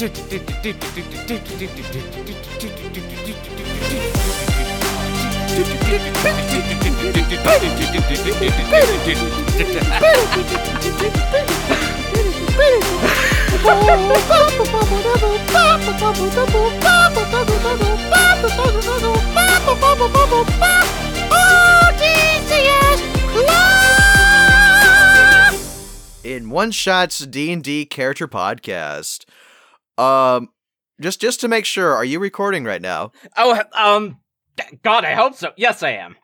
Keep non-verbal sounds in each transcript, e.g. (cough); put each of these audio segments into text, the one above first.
in One Shot's D and D character podcast. Um, just just to make sure, are you recording right now? Oh, um, God, I hope so. Yes, I am.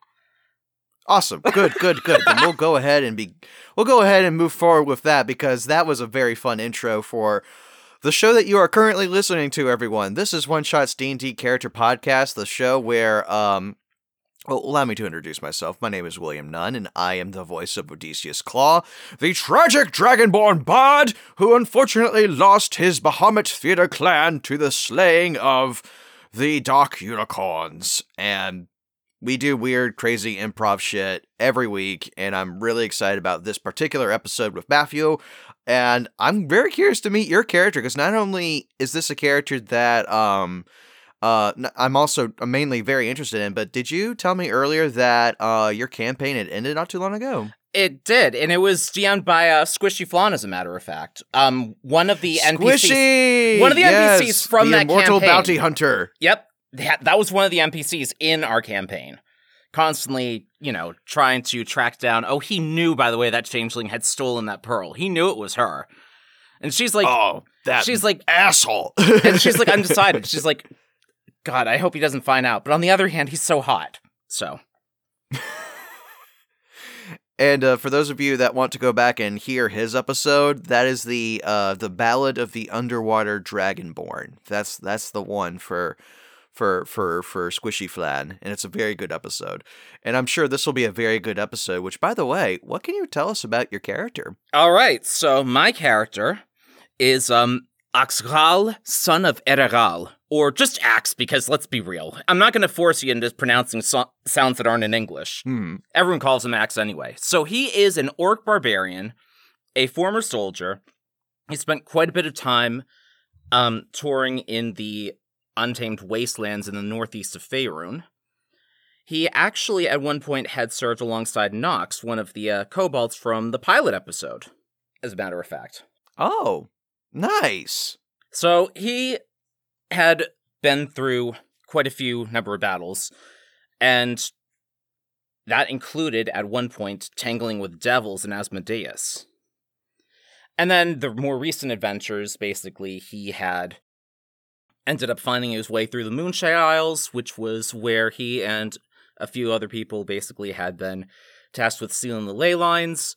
Awesome. Good, good, good. then we'll go ahead and be we'll go ahead and move forward with that because that was a very fun intro for the show that you are currently listening to, everyone. This is One Shot's D&D Character Podcast, the show where um well, allow me to introduce myself. My name is William Nunn, and I am the voice of Odysseus Claw, the tragic dragonborn bard who unfortunately lost his Bahamut theater clan to the slaying of the Dark Unicorns. And we do weird, crazy improv shit every week, and I'm really excited about this particular episode with Matthew. And I'm very curious to meet your character because not only is this a character that um uh I'm also mainly very interested in, but did you tell me earlier that uh your campaign had ended not too long ago? It did, and it was DM'd by uh, Squishy Flan, as a matter of fact. Um, one of the Squishy! NPCs, one of the yes, NPCs from the that immortal campaign. bounty hunter. Yep, that, that was one of the NPCs in our campaign. Constantly, you know, trying to track down. Oh, he knew, by the way, that changeling had stolen that pearl. He knew it was her, and she's like, oh, that she's like, asshole. and she's like undecided. (laughs) She's like, God, I hope he doesn't find out. But on the other hand, he's so hot. So And uh, for those of you that want to go back and hear his episode, that is the uh, the Ballad of the Underwater Dragonborn. That's that's the one for for for for Squishy Flan, and it's a very good episode. And I'm sure this will be a very good episode. Which, by the way, what can you tell us about your character? All right, so my character is um Axral, son of Eregal, or just Axe, because let's be real, I'm not going to force you into pronouncing so- sounds that aren't in English. Hmm. Everyone calls him Axe anyway. So he is an orc barbarian, a former soldier. He spent quite a bit of time um, touring in the untamed wastelands in the northeast of Faerun. He actually, at one point, had served alongside Nox, one of the uh, kobolds from the pilot episode, as a matter of fact. Oh, nice. So he had been through quite a few number of battles, and that included at one point tangling with devils in Asmodeus. And then the more recent adventures, basically, he had ended up finding his way through the Moonshae Isles, which was where he and a few other people basically had been tasked with sealing the ley lines.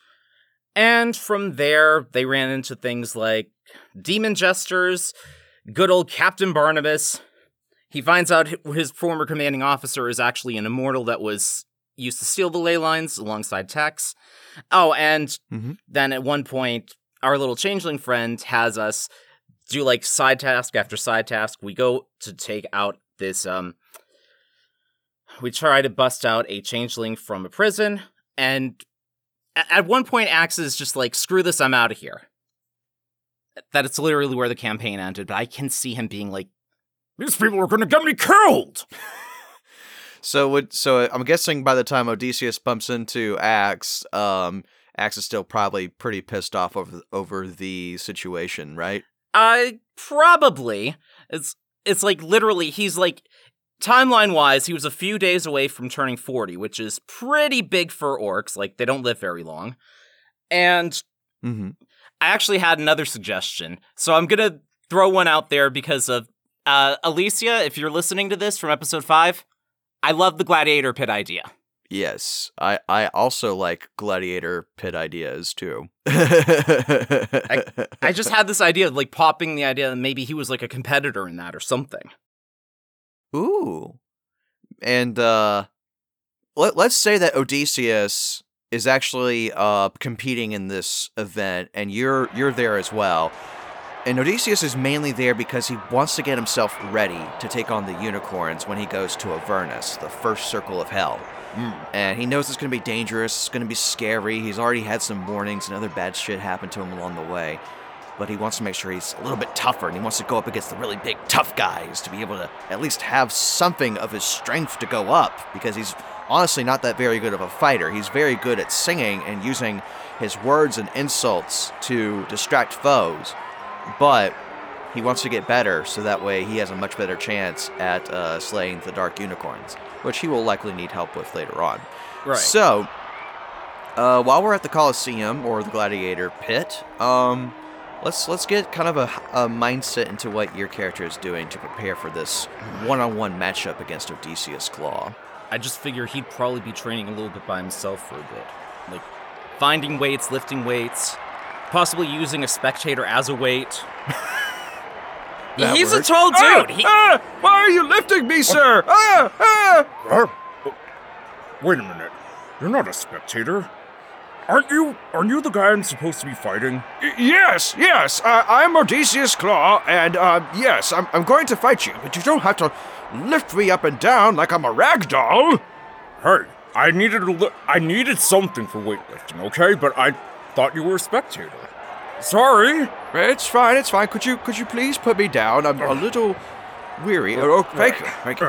And from there, they ran into things like demon jesters, good old Captain Barnabas. He finds out his former commanding officer is actually an immortal that was used to steal the ley lines alongside Tex. Oh, and Mhm. then at one point, our little changeling friend has us do like side task after side task. We go to take out this um we try to bust out a changeling from a prison and at one point Axe is just like screw this I'm out of here. That it's literally where the campaign ended, but I can see him being like these people are going to get me killed. (laughs) So would so I'm guessing by the time Odysseus bumps into Axe, um, Axe is still probably pretty pissed off over over the situation, right? I probably it's it's like literally he's like timeline wise he was a few days away from turning 40 which is pretty big for orcs like they don't live very long and Mm-hmm. I actually had another suggestion so i'm gonna throw one out there because of uh alicia if you're listening to this from episode 5 i love the gladiator pit idea Yes, I I also like gladiator pit ideas too. i just had this idea of like popping the idea that maybe he was like a competitor in that or something Ooh. And uh let, let's say that Odysseus is actually uh competing in this event and you're you're there as well. And Odysseus is mainly there because he wants to get himself ready to take on the unicorns when he goes to Avernus, the first circle of hell. And he knows it's going to be dangerous, it's going to be scary. He's already had some warnings and other bad shit happen to him along the way. but he wants to make sure he's a little bit tougher and he wants to go up against the really big, tough guys to be able to at least have something of his strength to go up because he's honestly not that very good of a fighter. He's very good at singing and using his words and insults to distract foes, but he wants to get better so that way he has a much better chance at uh, slaying the dark unicorns, which he will likely need help with later on. Right. So, uh, while we're at the Coliseum or the Gladiator Pit, um, let's let's get kind of a, a mindset into what your character is doing to prepare for this one-on-one matchup against Odysseus Claw. I just figure he'd probably be training a little bit by himself for a bit. Like finding weights, lifting weights, possibly using a spectator as a weight. (laughs) He's works. a tall dude. He, Ah! Why are you lifting me, sir? Ah! Ah! Wait a minute. You're not a spectator. Aren't you? Aren't you the guy I'm supposed to be fighting? Yes, yes. Uh, I'm Odysseus Claw, and uh, yes, I'm, I'm going to fight you, but you don't have to lift me up and down like I'm a rag doll. Hey, I needed a li- I needed something for weightlifting, okay? But I thought you were a spectator. Sorry. It's fine, it's fine. Could you could you please put me down? I'm a little weary. Oh, thank you, thank you.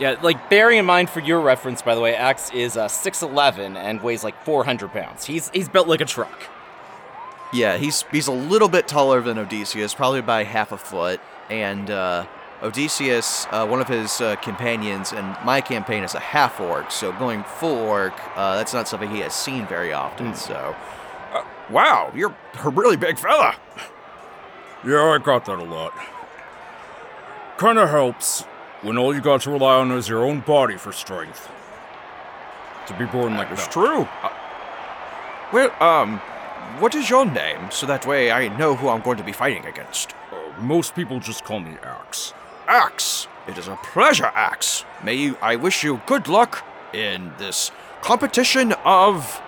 Yeah, like bearing in mind for your reference, by the way, Axe is uh, 6'11 and weighs like 400 pounds. He's he's built like a truck. Yeah, he's he's a little bit taller than Odysseus, probably by half a foot. And uh, Odysseus, uh, one of his uh, companions, and my campaign is a half orc, so going full orc, uh, that's not something he has seen very often. So, Wow, you're a really big fella. Yeah, I got that a lot. Kinda helps when all you got to rely on is your own body for strength. To be born like It's that. true. Uh, well, um, what is your name, so that way I know who I'm going to be fighting against? Uh, most people just call me Axe. Axe. It is a pleasure, Axe. May you, I wish you good luck in this competition of,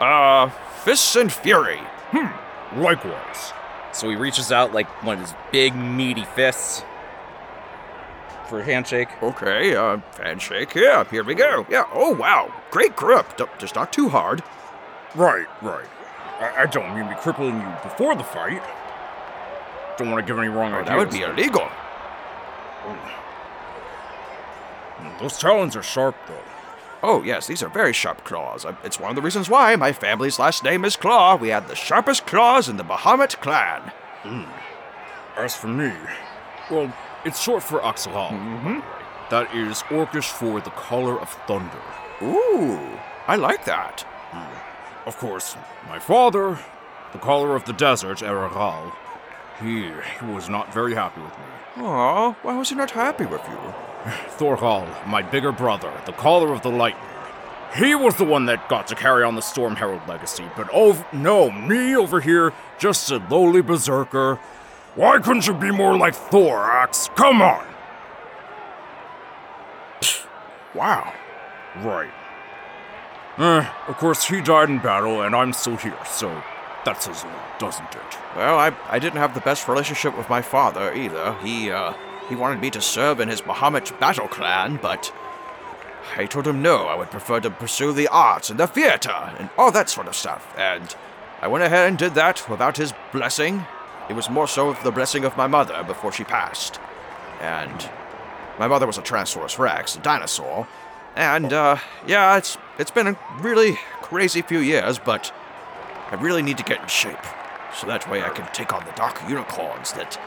uh, fists and fury. Hmm. Likewise. So he reaches out like one of his big meaty fists for a handshake. Okay, uh, handshake. Yeah, here we go. Yeah. Oh wow, great grip. D- just not too hard. Right, right. I, I don't mean to be crippling you before the fight. Don't want to give any wrong Oh, ideas. that would be illegal. Those talons are sharp, though. Oh yes, these are very sharp claws. It's one of the reasons why my family's last name is Claw. We had the sharpest claws in the Bahamut clan. As for me, well, it's short for Axelhal. Mm-hmm. That is Orcish for the color of thunder. Ooh, I like that. Of course, my father, the caller of the desert, Eragal, he, he was not very happy with me. Aw, why was he not happy with you? (sighs) Thorgal, my bigger brother, the caller of the lightning. He was the one that got to carry on the Storm Herald legacy, but oh no, me over here, just a lowly berserker. Why couldn't you be more like Thorax? Come on! (laughs) Wow. Right. Eh, of course, he died in battle, and I'm still here, so that says a lot, doesn't it? Well, I, I didn't have the best relationship with my father either. He, uh, he wanted me to serve in his Bahamut battle clan, but I told him no, I would prefer to pursue the arts and the theater and all that sort of stuff. And I went ahead and did that without his blessing. It was more so the blessing of my mother before she passed. And my mother was a Tyrannosaurus Rex, a dinosaur. And, uh, yeah, it's, it's been a really crazy few years, but I really need to get in shape. So that way I can take on the dark unicorns that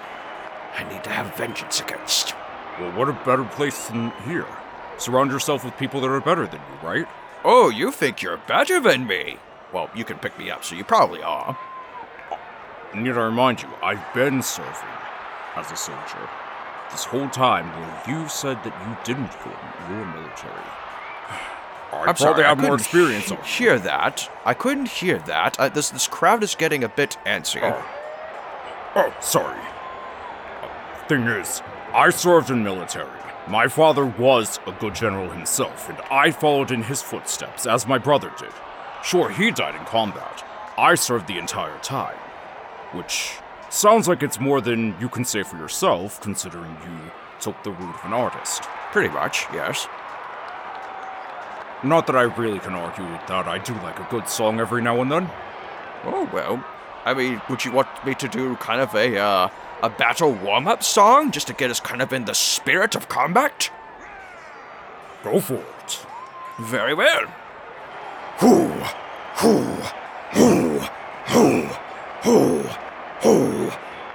I need to have vengeance against. Well, what a better place than here? Surround yourself with people that are better than you, right? Oh, you think you're better than me? Well, you can pick me up, so you probably are. Need I remind you, I've been serving as a soldier. This whole time, well, you said that you didn't go in your military. (sighs) I I'm probably sorry, I have more experience he- hear that. I couldn't hear that. Uh, this this crowd is getting a bit antsy. Oh. Oh, sorry. Uh, thing is, I served in military. My father was a good general himself, and I followed in his footsteps, as my brother did. Sure, he died in combat. I served the entire time. Which sounds like it's more than you can say for yourself, considering you took the route of an artist. Pretty much, yes. Not that I really can argue with that, I do like a good song every now and then. Oh well, I mean, would you want me to do kind of a uh, a battle warm up song just to get us kind of in the spirit of combat? Go for it. Very well. Hoo, hoo, hoo, hoo, hoo, hoo,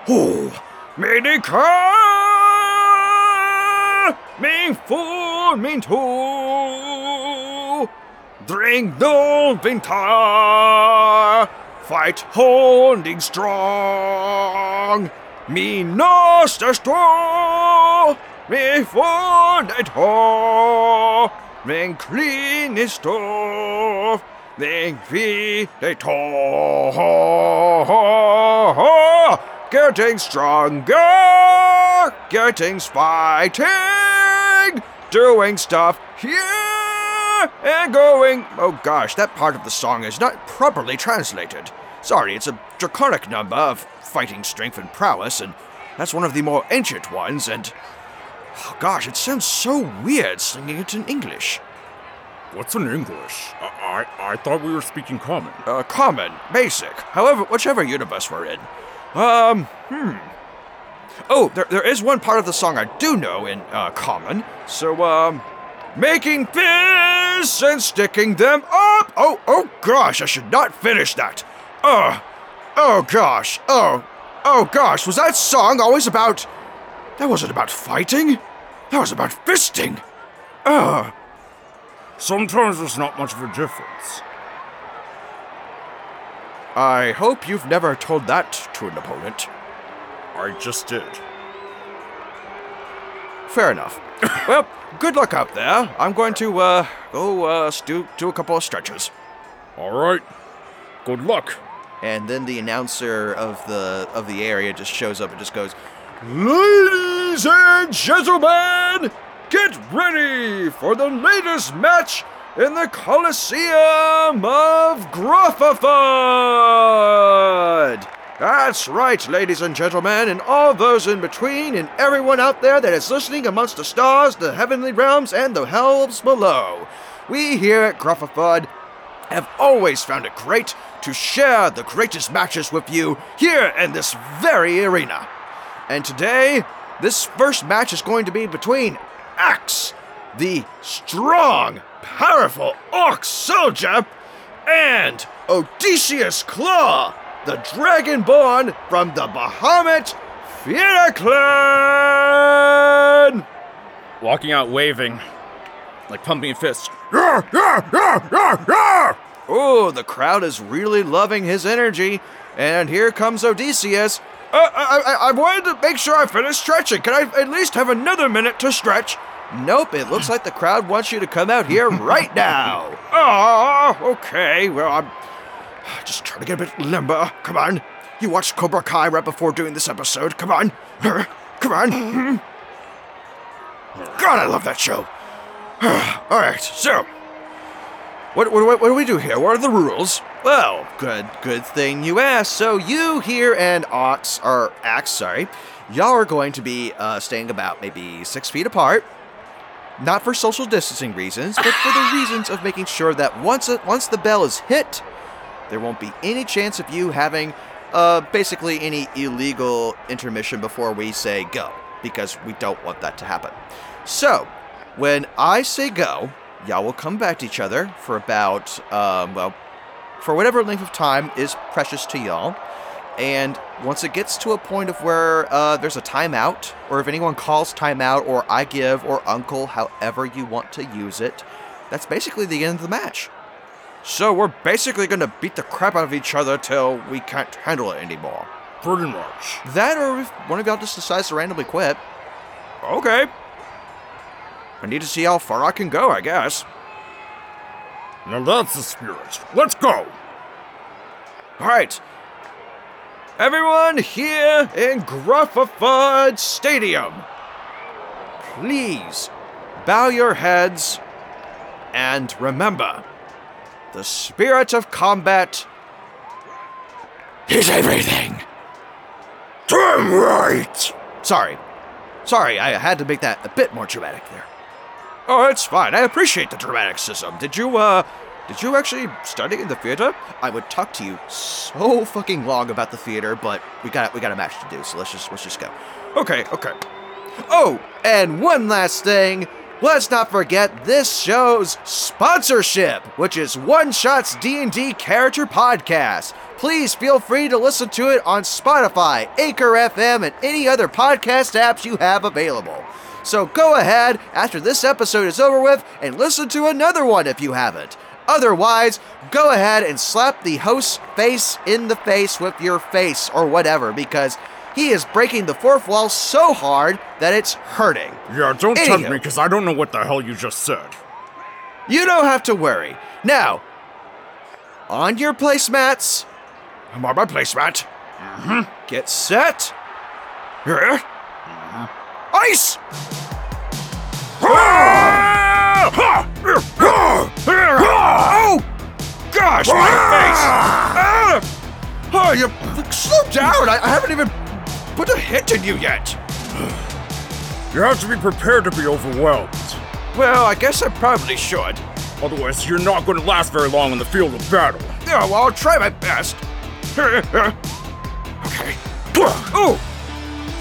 hoo. Medica! Min fu, min tu. Drink no vintar. Fight holding strong. Mi noster strong. Mi fundet ho. Min clean is stov. Min vi to. Getting stronger. Getting fighting. Doing stuff here and going. Oh gosh, that part of the song is not properly translated. Sorry, it's a draconic number of fighting strength and prowess, and that's one of the more ancient ones, and. Oh gosh, it sounds so weird singing it in English. What's in English? I, I, thought we were speaking common. Uh, common, basic, however, whichever universe we're in. Um, hmm. Oh, there, there is one part of the song I do know in uh, common. So, um, making fists and sticking them up. Oh, oh gosh, I should not finish that. Oh, oh gosh, oh, oh gosh, was that song always about? That wasn't about fighting. That was about fisting. Oh, Sometimes there's not much of a difference. I hope you've never told that to an opponent. I just did. Fair enough. (coughs) well, good luck out there. I'm going to uh go uh do do a couple of stretches. All right. Good luck. And then the announcer of the of the area just shows up and just goes, Ladies and gentlemen, get ready for the latest match in the Coliseum of Gruffafud! That's right, ladies and gentlemen, and all those in between, and everyone out there that is listening amongst the stars, the heavenly realms, and the hells below. We here at Gruffafud have always found it great to share the greatest matches with you here in this very arena. And today, this first match is going to be between Axe, the strong, powerful orc soldier, and Odysseus Claw, the dragonborn from the Bahamut Fear Clan! Walking out waving, like pumping fists. Yeah, yeah, yeah, yeah, yeah! Oh, the crowd is really loving his energy. And here comes Odysseus. Uh, I, I, I wanted to make sure I finished stretching. Can I at least have another minute to stretch? Nope, it looks like the crowd wants you to come out here right now. Oh, (laughs) okay. Well, I'm just trying to get a bit limber. Come on. You watched Cobra Kai right before doing this episode. Come on. Come on. God, I love that show. (sighs) All right, so what, what, what, what do we do here? What are the rules? Well, good, good thing you asked. So you here and Ox, or Axe, sorry, y'all are going to be uh, staying about maybe six feet apart. Not for social distancing reasons, but for the reasons of making sure that once it, once the bell is hit, there won't be any chance of you having uh, basically any illegal intermission before we say go, because we don't want that to happen. So, when I say go, y'all will come back to each other for about, um, well, for whatever length of time is precious to y'all. And once it gets to a point of where uh, there's a timeout, or if anyone calls timeout, or I give, or uncle, however you want to use it, that's basically the end of the match. So we're basically gonna beat the crap out of each other till we can't handle it anymore. Pretty much. That, or if one of y'all just decides to randomly quit. Okay. I need to see how far I can go, I guess. Now that's the spirit. Let's go. All right. Everyone here in Gruffafud Stadium, please bow your heads and remember the spirit of combat is everything. Damn right. Sorry. Sorry, I had to make that a bit more dramatic there. Oh, it's fine. I appreciate the dramaticism. Did you, uh, did you actually study in the theater? I would talk to you so fucking long about the theater, but we got we got a match to do, so let's just let's just go. Okay, okay. Oh, and one last thing. Let's not forget this show's sponsorship, which is One Shot's D&D Character Podcast. Please feel free to listen to it on Spotify, Anchor FM, and any other podcast apps you have available. So go ahead after this episode is over with and listen to another one if you haven't. Otherwise, go ahead and slap the host's face in the face with your face or whatever because he is breaking the fourth wall so hard that it's hurting. Yeah, don't tempt Anywho. me, because I don't know what the hell you just said. You don't have to worry. Now, on your placemats, I'm on my placemat. Mm-hmm. get set. Here. Ice! Oh! Gosh, my face! Ah! Oh, you slow down! I, I haven't even put a hit in you yet. You have to be prepared to be overwhelmed. Well, I guess I probably should. Otherwise, you're not going to last very long in the field of battle. Yeah, well, I'll try my best. Okay. Ooh!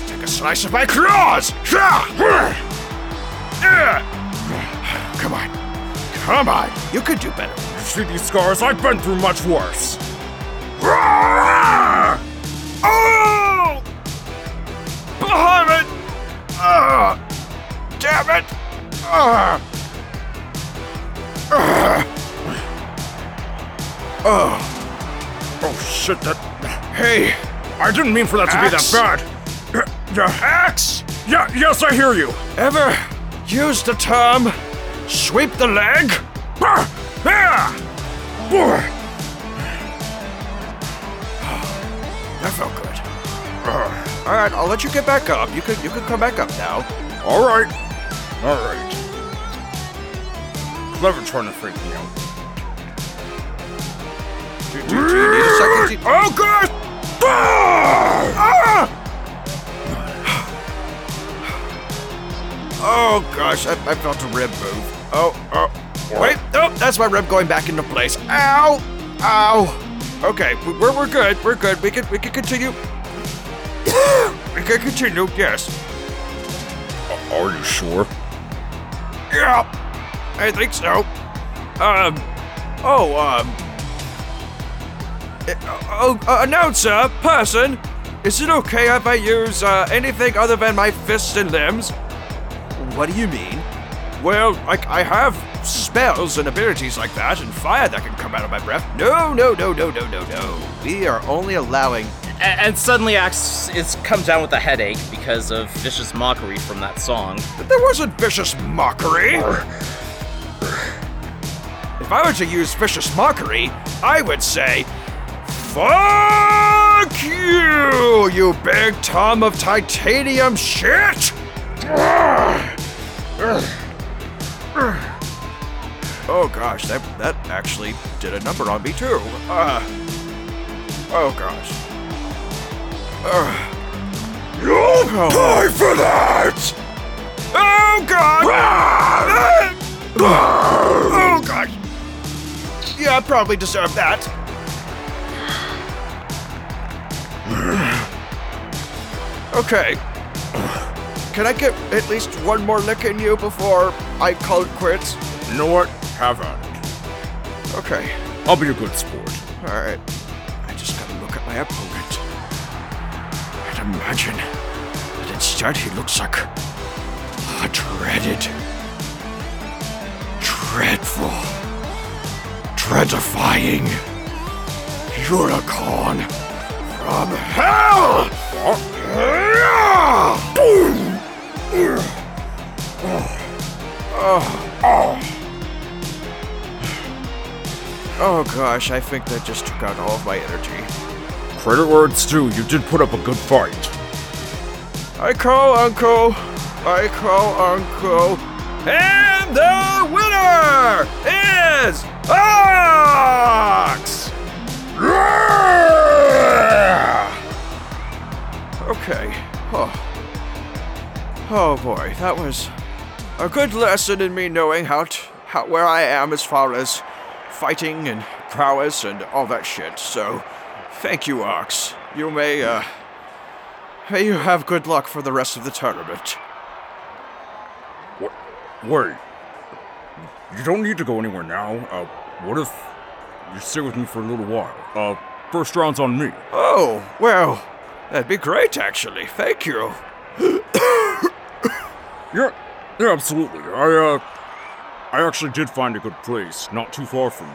Take a slice of my claws! Yeah! Come on. Come on. You could do better. You see these scars? I've been through much worse. Oh! Bahamut! Ah! Damn it! Ah! Ah! Oh, Oh shit, that. hey! I didn't mean for that to be that bad. Uh, Yeah, Axe! yeah, yes, I hear you. Ever use the term sweep the leg? Yeah. (sighs) That felt good. All right, I'll let you get back up. You can you can come back up now. All right, all right. Clever trying to freak me out. Do, do, do you need a second? Oh gosh! Ah! (sighs) Oh gosh, I, I felt a rib move. Oh, oh. Wait, oh, that's my rib going back into place. Ow! Ow! Okay, we- we're, we're good. We're good. We can we can continue. (coughs) we can continue. Yes. Are you sure? Yeah, I think so. Um, oh, um, uh, oh, uh, announcer, person, is it okay if I use uh, anything other than my fists and limbs? What do you mean? Well, like I have spells and abilities like that, and fire that can come out of my breath. No, no, no, no, no, no, no. We are only allowing. A- and suddenly Axe is comes down with a headache because of vicious mockery from that song. But there wasn't vicious mockery. If I were to use vicious mockery, I would say, Fuck you, you big tom of titanium shit! (laughs) (sighs) Oh gosh, that that actually did a number on me too. Uh, oh gosh. Uh, You'll pay for that! Oh god! oh god! Yeah, I probably deserve that. (sighs) okay. Can I get at least one more lick in you before I call it quits? You know what? Have at it. Okay. I'll be a good sport. Alright. I just gotta look at my opponent. And imagine that instead he looks like a dreaded, dreadful, dreadifying unicorn from hell! Oh. oh gosh, I think that just took out all of my energy. Credit where it's due, you did put up a good fight. I call Uncle. I call Uncle. And the winner is Ox! Okay. Oh. Oh boy, that was a good lesson in me knowing how, t- how where I am as far as fighting and prowess and all that shit. So, thank you, Ox. You may, uh, may you have good luck for the rest of the tournament. What? Wait. You don't need to go anywhere now. Uh, what if you stay with me for a little while? Uh, first round's on me. Oh, well, that'd be great, actually. Thank you. (coughs) Yeah, yeah, absolutely. I, uh, I actually did find a good place, not too far from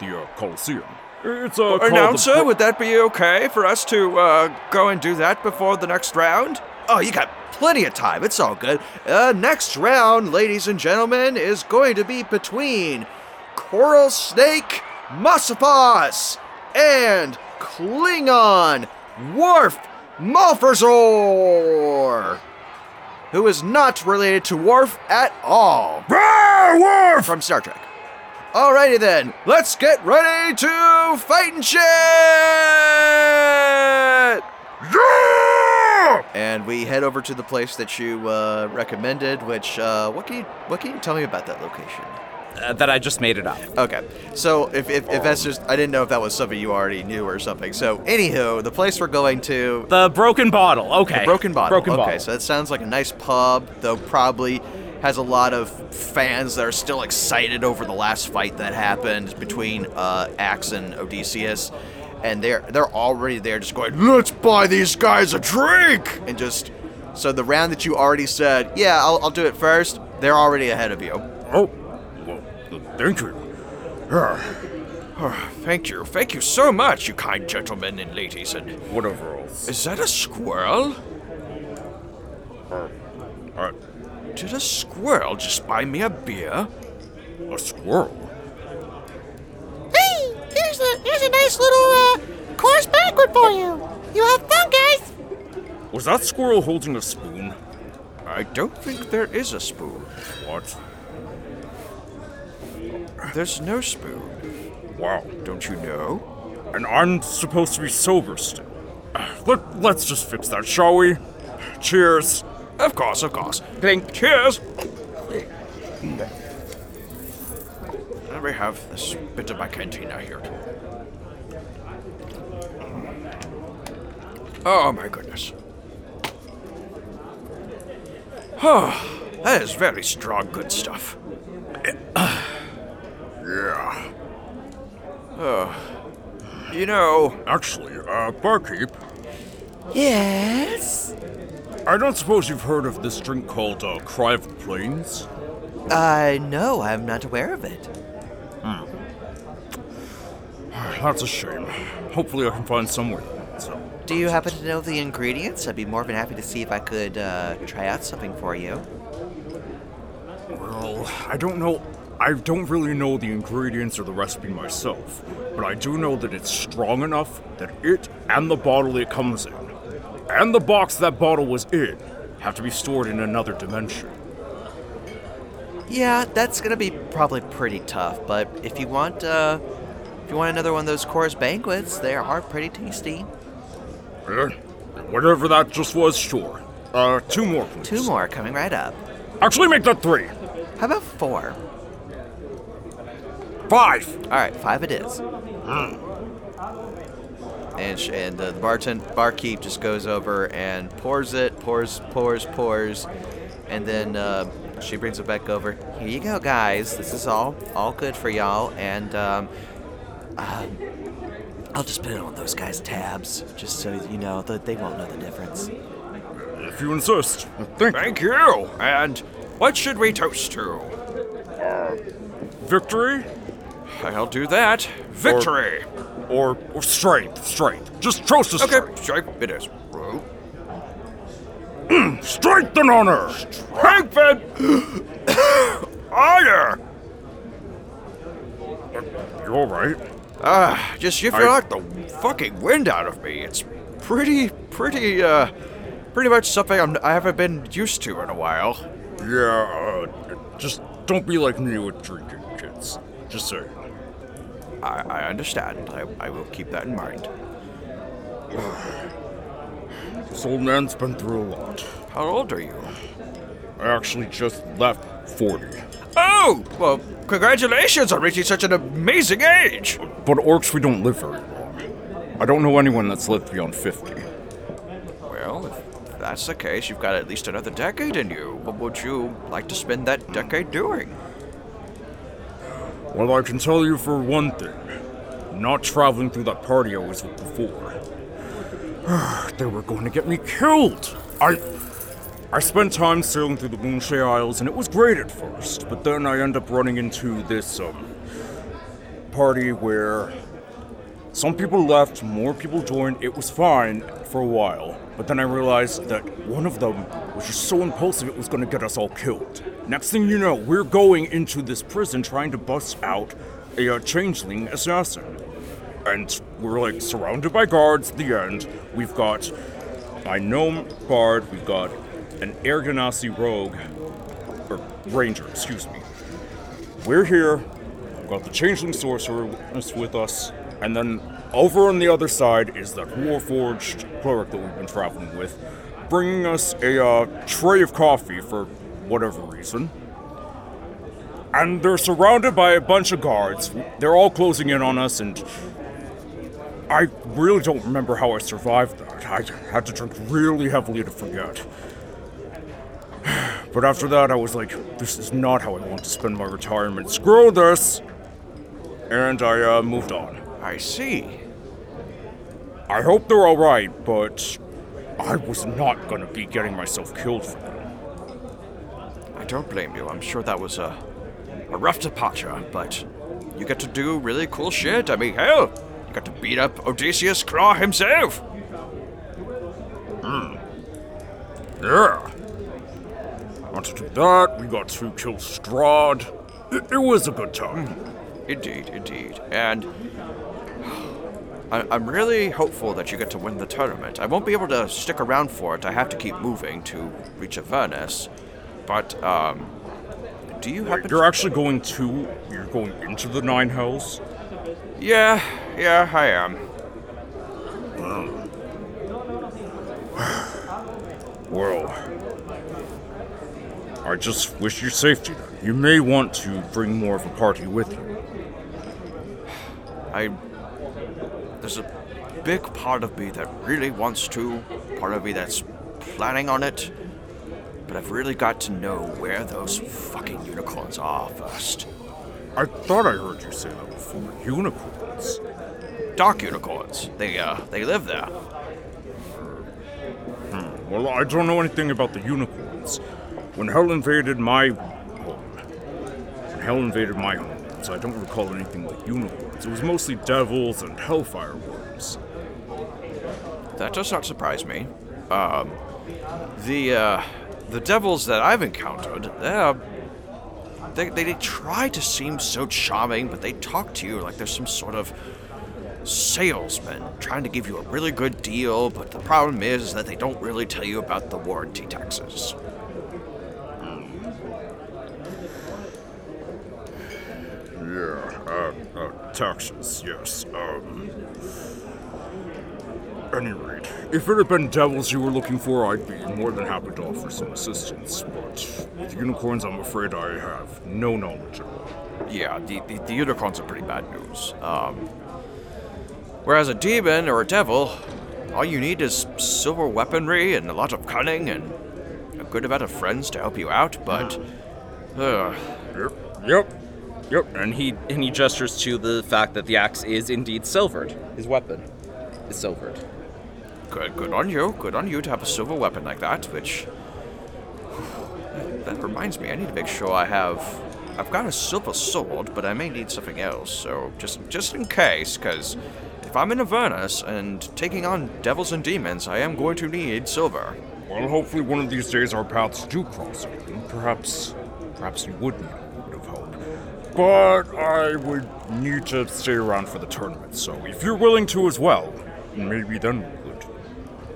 the, uh, Coliseum. It's, uh, called Announcer, Pro- would that be okay for us to, uh, go and do that before the next round? Oh, you got plenty of time. It's all good. Uh, next round, ladies and gentlemen, is going to be between Coral Snake Masapas and Klingon Worf Malferzor, who is not related to Worf at all Ah, Worf! from Star Trek. Alrighty then, let's get ready to fight and shit! Yeah! and we head over to the place that you uh, recommended. Which uh, what can you what can you tell me about that location? Uh, that I just made it up. Okay, so if, if, if that's just I didn't know if that was something you already knew or something. So anywho, the place we're going to, The broken bottle. Okay. Broken Bottle. Broken bottle. okay, bottle. so that sounds like a nice pub, though probably has a lot of fans that are still excited over the last fight that happened between uh, Axe and Odysseus. And they're they're already there just going, let's buy these guys a drink! And just so the round that you already said, yeah, I'll, I'll do it first, they're already ahead of you. Oh, thank you. Ah, Thank you. Thank you so much, you kind gentlemen and ladies. And whatever else. is that a squirrel? Uh, Did a squirrel just buy me a beer? a squirrel? Hey, here's a here's a nice little uh, course banquet for you. You have fun, guys. Was that squirrel holding a spoon? I don't think there is a spoon. What? There's no spoon. Wow. Don't you know? And I'm supposed to be sober still. Let, let's just fix that, shall we? Cheers. Of course, of course. Clink. Cheers! Let me have this bit of my cantina here. Oh my goodness. Oh, (sighs) that is very strong, good stuff. Yeah. You know, Actually, uh, barkeep, Yes. I don't suppose you've heard of this drink called, uh, Cry of the Plains? Uh, no, I'm not aware of it. Hmm. (sighs) That's a shame. Hopefully I can find somewhere. So, Do you happen to know the ingredients? I'd be more than happy to see if I could uh, try out something for you. well, I don't know. I don't really know the ingredients or the recipe myself, but I do know that it's strong enough that it and the bottle it comes in, and the box that bottle was in, have to be stored in another dimension. Yeah, that's gonna be probably pretty tough. But if you want, uh, if you want another one of those chorus banquets, they are pretty tasty. Eh, Whatever that just was, sure. Uh, two more, please. Two more coming right up. Actually, make that three. How about four? Five. All right, five it is. And sh- and the bartend barkeep just goes over and pours it, pours, pours, pours, and then uh, she brings it back over. Here you go, guys. This is all all good for y'all, and um, um, I'll just put it on those guys' tabs, just so you know that they won't know the difference. If you insist. Thank thank you. And what should we toast to? Victory I'll do that. Victory. or or strength? Strength. Just toast to Okay, strength. strike it is. Strength and honor. Strength and honor. You all right? Ah, just you feel I- like the fucking wind out of me. It's pretty, pretty, uh, pretty much something I'm, I haven't been used to in a while. Yeah. Uh, just don't be like me with drinking, kids. Just say. I, I understand. I, I will keep that in mind. This old man's been through a lot. How old are you? I actually just left 40. Oh, well, congratulations on reaching such an amazing age. But orcs, we don't live very long. I don't know anyone that's lived beyond 50. Well, if that's the case, you've got at least another decade in you. What would you like to spend that decade doing? Well, I can tell you for one thing. Not traveling through that party I was with before. (sighs) they were going to get me killed. I. I spent time sailing through the Moonshae Isles, and it was great at first, but then I end up running into this, um. party where. Some people left, more people joined. It was fine for a while, but then I realized that one of them was just so impulsive it was to get us all killed. Next thing you know, we're going into this prison trying to bust out a uh, changeling assassin. And we're like surrounded by guards at the end. We've got my gnome bard, we've got an Air Genasi rogue, or ranger, excuse me. We're here, we've got the changeling sorcerer with us, and then over on the other side is that warforged cleric that we've been traveling with, bringing us a uh, tray of coffee for whatever reason. And they're surrounded by a bunch of guards. They're all closing in on us, and I really don't remember how I survived that. I had to drink really heavily to forget. (sighs) But after that, I was like, this is not how I want to spend my retirement. Screw this! And I uh, moved on. I see. I hope they're alright, but I was not gonna be getting myself killed for them. I don't blame you. I'm sure that was a, a rough departure, but you get to do really cool shit. I mean, hell, you got to beat up Odysseus Claw himself. Hmm. Yeah. Got to do that. We got to kill Strahd. It, it was a good time. Indeed, indeed. And I, I'm really hopeful that you get to win the tournament. I won't be able to stick around for it. I have to keep moving to reach Avernus. But, um, do you happen You're actually going to. You're going into the Nine Hells? Yeah, yeah, I am. (sighs) Well. I just wish you safety. You may want to bring more of a party with you. I. There's a big part of me that really wants to, part of me that's planning on it. But I've really got to know where those fucking unicorns are first. I thought I heard you say that before. Unicorns. Dark unicorns. They, uh, they live there. Well, I don't know anything about the unicorns. When Hell invaded my home, when Hell invaded my home, so I don't recall anything like unicorns. It was mostly devils and hellfire worms. That does not surprise me. Um, the, uh, the devils that I've encountered, they're. They, they, they try to seem so charming, but they talk to you like there's some sort of salesman trying to give you a really good deal, but the problem is that they don't really tell you about the warranty taxes. Yeah, uh, uh, taxes, yes. Um. Any rate, if it had been devils you were looking for, I'd be more than happy to offer some assistance. But with unicorns, I'm afraid I have no knowledge at all. Yeah, the, the, the unicorns are pretty bad news. Um, whereas a demon or a devil, all you need is silver weaponry and a lot of cunning and a good amount of friends to help you out, but. Uh, Yep. Yep. Yep. And he and he gestures to the fact that the axe is indeed silvered. His weapon is silvered. good, good on you. Good on you to have a silver weapon like that, which. That reminds me, I need to make sure I have. I've got a silver sword, but I may need something else, so just just in case, because if I'm in Avernus and taking on devils and demons, I am going to need silver. Well, hopefully one of these days our paths do cross again. Perhaps, perhaps you would need a little bit of help. But I would need to stay around for the tournament, so if you're willing to as well, maybe then we could.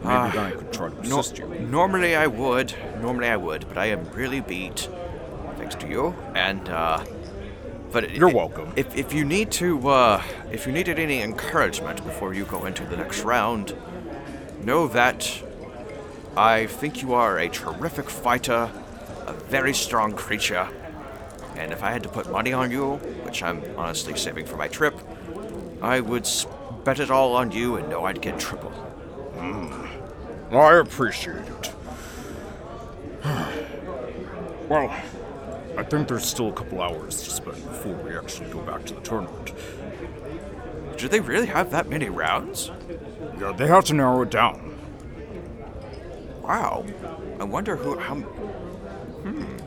Maybe then I could try to No- assist you. normally I would, normally I would, but I am really beat, thanks to you. And uh, but You're it- welcome. If if you need to, uh, if you needed any encouragement before you go into the next round, know that I think you are a terrific fighter, a very strong creature. And if I had to put money on you, which I'm honestly saving for my trip, I would bet it all on you and know I'd get triple. I appreciate it. (sighs) well, I think there's still a couple hours to spend before we actually go back to the tournament. Do they really have that many rounds? Yeah, they have to narrow it down. Wow. I wonder who. How. Hmm.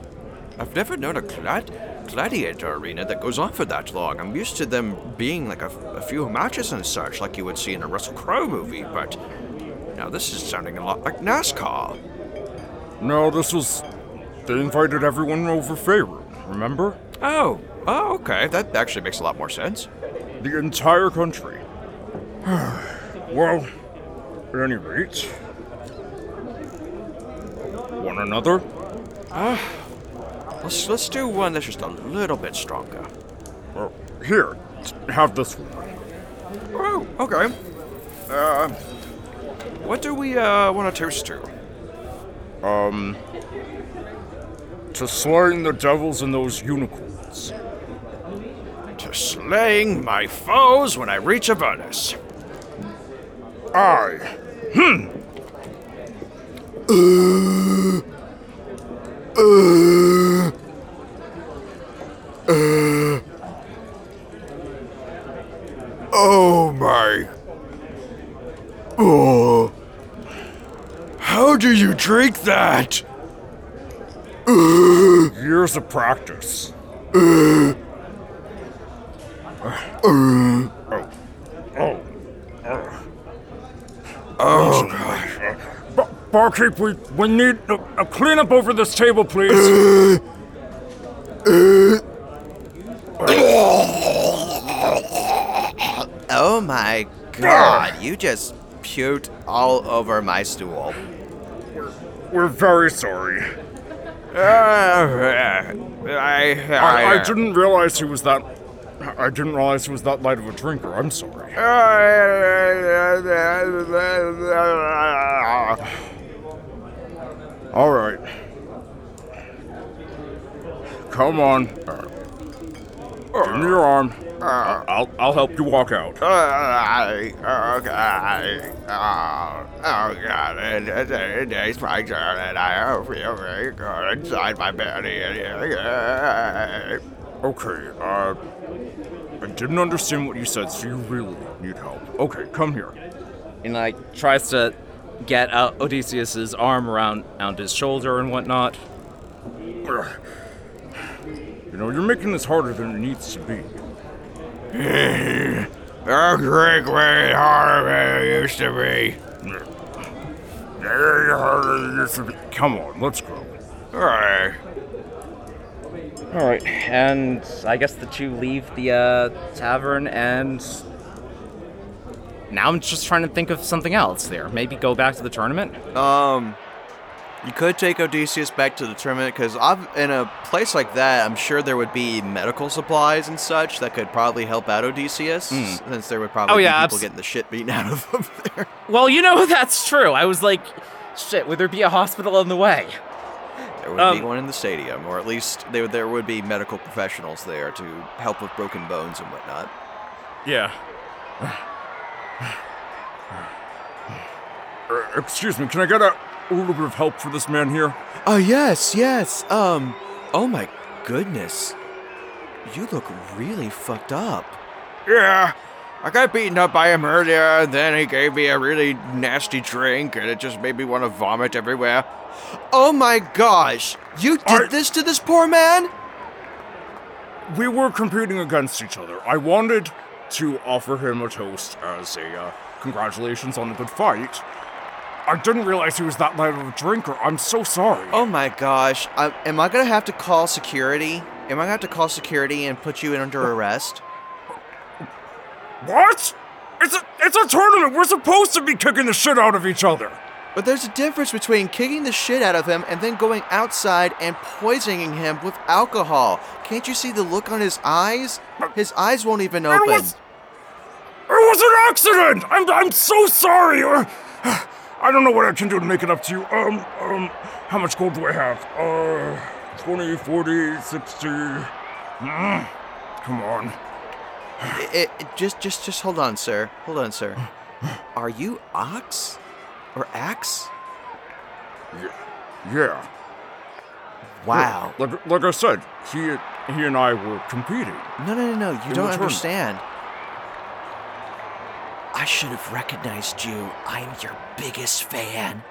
I've never known a glad, gladiator arena that goes on for that long. I'm used to them being like a, a few matches and such, like you would see in a Russell Crowe movie, but now this is sounding a lot like NASCAR. No, this was. They invited everyone over Faerun, remember? Oh, oh, okay. That actually makes a lot more sense. The entire country. (sighs) well, at any rate. One another? Ah, Let's let's do one that's just a little bit stronger. Well, here, have this one. Oh, okay. Uh, what do we uh want to toast to? Um. To slaying the devils and those unicorns. To slaying my foes when I reach Avernus. I. Oh my. Oh. How do you drink that? Years of practice. oh. Oh. Oh, oh god. Uh, Bar- barkeep, we, we need a, a cleanup over this table, please. Oh my god, you just puked all over my stool. We're very sorry. Uh, I, I, I uh, didn't realize he was that. I didn't realize he was that light of a drinker. I'm sorry. Uh, uh, All right. Come on. Uh, give me your arm. Uh, I'll I'll help you walk out. Oh god. Oh, oh god. It, it, it, it's my turn and I feel very good inside my belly. Okay. Uh, I didn't understand what you said, so you really need help. Okay, come here. And like tries to get uh, Odysseus's arm around around his shoulder and whatnot. Ugh. You know, you're making this harder than it needs to be. A great way harder than it used to be. harder than it used to be. Come on, let's go. Alright. All right, and I guess the two leave the uh, tavern, and now I'm just trying to think of something else. There, maybe go back to the tournament. Um, you could take Odysseus back to the tournament because in a place like that, I'm sure there would be medical supplies and such that could probably help out Odysseus, since there would probably Oh, be people abs- getting the shit beaten out of (laughs) them there. Well, you know (laughs) that's true. I was like, shit, would there be a hospital on the way? There would be Um, one in the stadium, or at least there there would be medical professionals there to help with broken bones and whatnot. Yeah. Uh, (sighs) excuse me, can I get a, a little bit of help for this man here? Oh yes, yes. Um. Oh my goodness. You look really fucked up. Yeah. I got beaten up by him earlier, and then he gave me a really nasty drink, and it just made me want to vomit everywhere. Oh my gosh! You did I- this to this poor man? We were competing against each other. I wanted to offer him a toast as a uh, congratulations on a good fight. I didn't realize he was that light of a drinker. I'm so sorry. Oh my gosh. I, am I gonna have to call security? Am I gonna have to call security and put you in under uh, arrest? What? It's a it's a tournament. We're supposed to be kicking the shit out of each other. But there's a difference between kicking the shit out of him and then going outside and poisoning him with alcohol. Can't you see the look on his eyes? Uh, his eyes won't even open. It was it was an accident. I'm I'm so sorry. Uh, I don't know what I can do to make it up to you. Um, um, how much gold do I have? Uh, 20, 40, 60. Mm, come on. It, it, just, just, just hold on, sir. Hold on, sir. Are you Ox or Axe? Yeah. Yeah. Wow. Like, like I said, he, he and I were competing. No, no, no, no. You don't understand. I should have recognized you. I'm your biggest fan.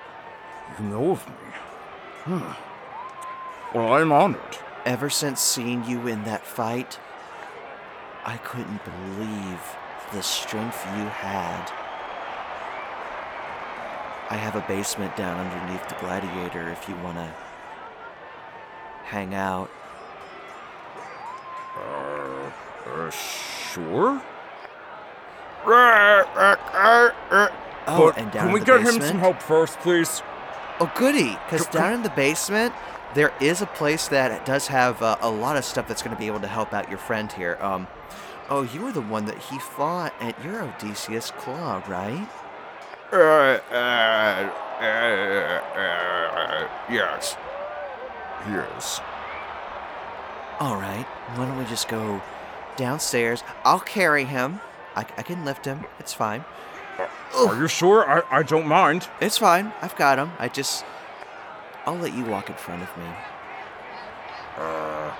You know of me. Huh. Well, I'm honored. Ever since seeing you in that fight, I couldn't believe the strength you had. I have a basement down underneath the Gladiator if you want to hang out. Uh, uh, sure? Oh, and down can we get basement? him some help first, please? Oh, goody! Because down in the basement, there is a place that does have uh, a lot of stuff that's going to be able to help out your friend here. Um, oh, you were the one that he fought at your Odysseus Claw, right? Uh, uh, uh, uh, yes. Yes. All right. Why don't we just go downstairs? I'll carry him. I, I can lift him. It's fine. Are you sure? I, I don't mind. It's fine. I've got him. I just. I'll let you walk in front of me. Uh,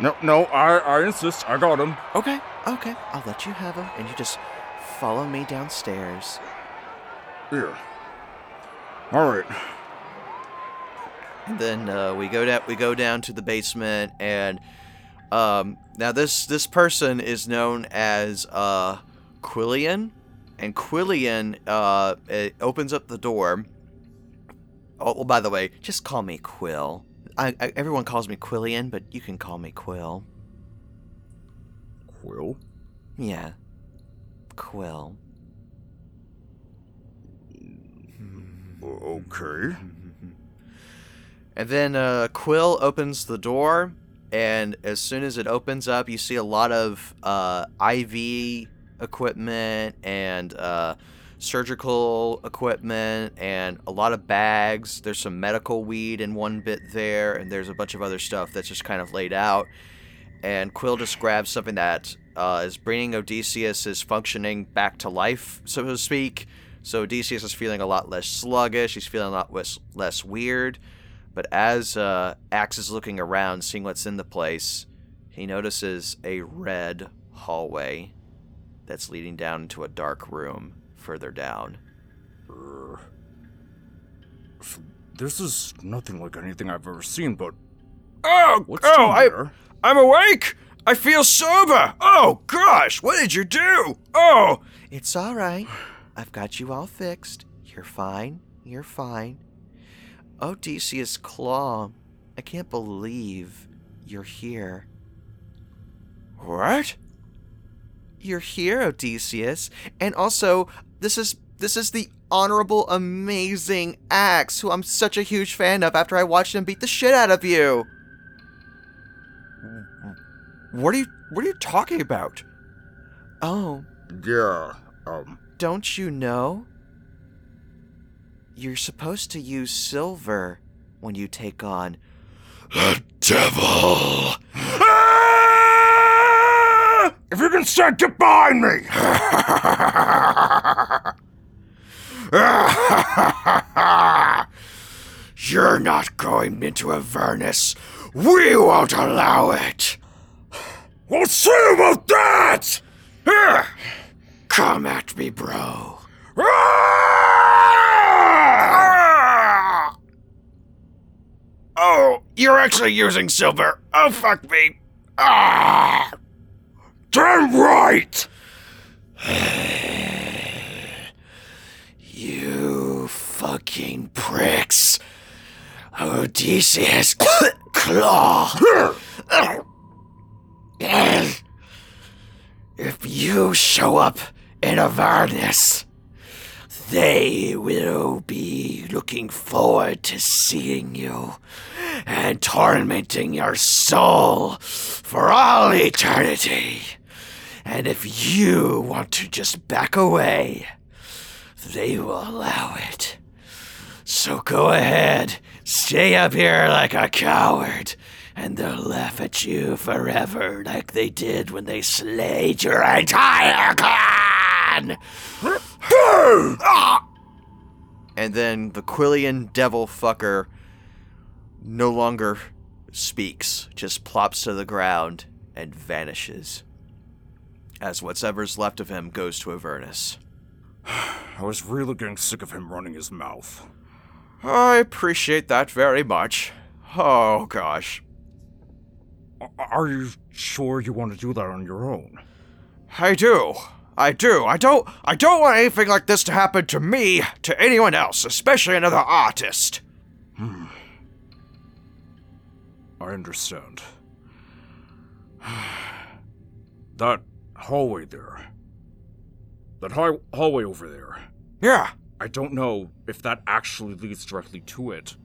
no, no, I, I insist. I got him. Okay. Okay. I'll let you have him, and you just follow me downstairs. Here. All right. And then uh, we go down. We go down to the basement, and um, now this this person is known as uh, Quillian, and Quillian uh, opens up the door. Oh, well, by the way, just call me Quill. I, I, everyone calls me Quillian, but you can call me Quill. Quill? Yeah, Quill. Okay. And then uh, Quill opens the door, and as soon as it opens up, you see a lot of uh, IV equipment and uh, surgical equipment and a lot of bags. There's some medical weed in one bit there, and there's a bunch of other stuff that's just kind of laid out. And Quill just grabs something that uh, is bringing Odysseus' functioning back to life, so to speak. So Odysseus is feeling a lot less sluggish. He's feeling a lot less, less weird. But as uh, Axe is looking around, seeing what's in the place, he notices a red hallway that's leading down into a dark room further down. Uh, this is nothing like anything I've ever seen, but Oh, what's oh, I, there? I'm awake. I feel sober. Oh gosh, what did you do? Oh, It's all right. I've got you all fixed. You're fine. You're fine. Odysseus Claw, I can't believe you're here. what? You're here, Odysseus. And also, this is this is the honorable, amazing Axe, who I'm such a huge fan of after I watched him beat the shit out of you. What are you? What are you talking about? Oh, Yeah. Um. don't you know? You're supposed to use silver when you take on Devil. If you can say to behind me! (laughs) You're not going into Avernus. We won't allow it. We'll see about that! Here, Come at me, bro. Ah! Oh, you're actually using silver. Oh, fuck me. Ah! Damn right! (sighs) You fucking pricks. Odysseus (coughs) Claw. (coughs) if you show up in Avernus, they will be looking forward to seeing you and tormenting your soul for all eternity. And if you want to just back away, they will allow it. So go ahead, stay up here like a coward, and they'll laugh at you forever like they did when they slayed your entire clan! And then the Quillian devil fucker no longer speaks, just plops to the ground and vanishes. As whatever's left of him goes to Avernus. (sighs) I was really getting sick of him running his mouth. I appreciate that very much. Oh gosh. Are you sure you want to do that on your own? I do. I do. I don't I don't want anything like this to happen to me, to anyone else, especially another artist. Hmm. I understand. (sighs) that hallway there. That hallway over there. Yeah. I don't know if that actually leads directly to it,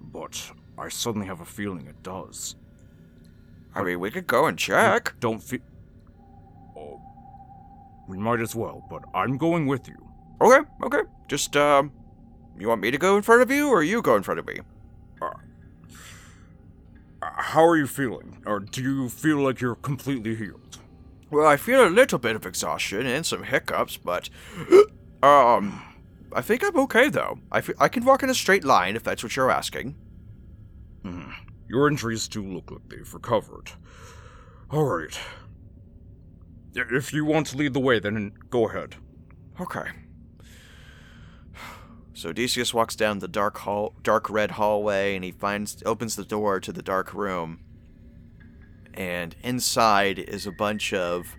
but I suddenly have a feeling it does. I mean, we could go and check. Don't feel. We might as well, but I'm going with you. Okay, okay. Just um you want me to go in front of you or you go in front of me? Uh, How are you feeling? Or do you feel like you're completely healed? Well, I feel a little bit of exhaustion and some hiccups, but (gasps) um I think I'm okay though. I I can walk in a straight line if that's what you're asking. Your injuries do look like they've recovered. Alright. If you want to lead the way, then go ahead. Okay. So Odysseus walks down the dark hall, dark red hallway, and he finds opens the door to the dark room. And inside is a bunch of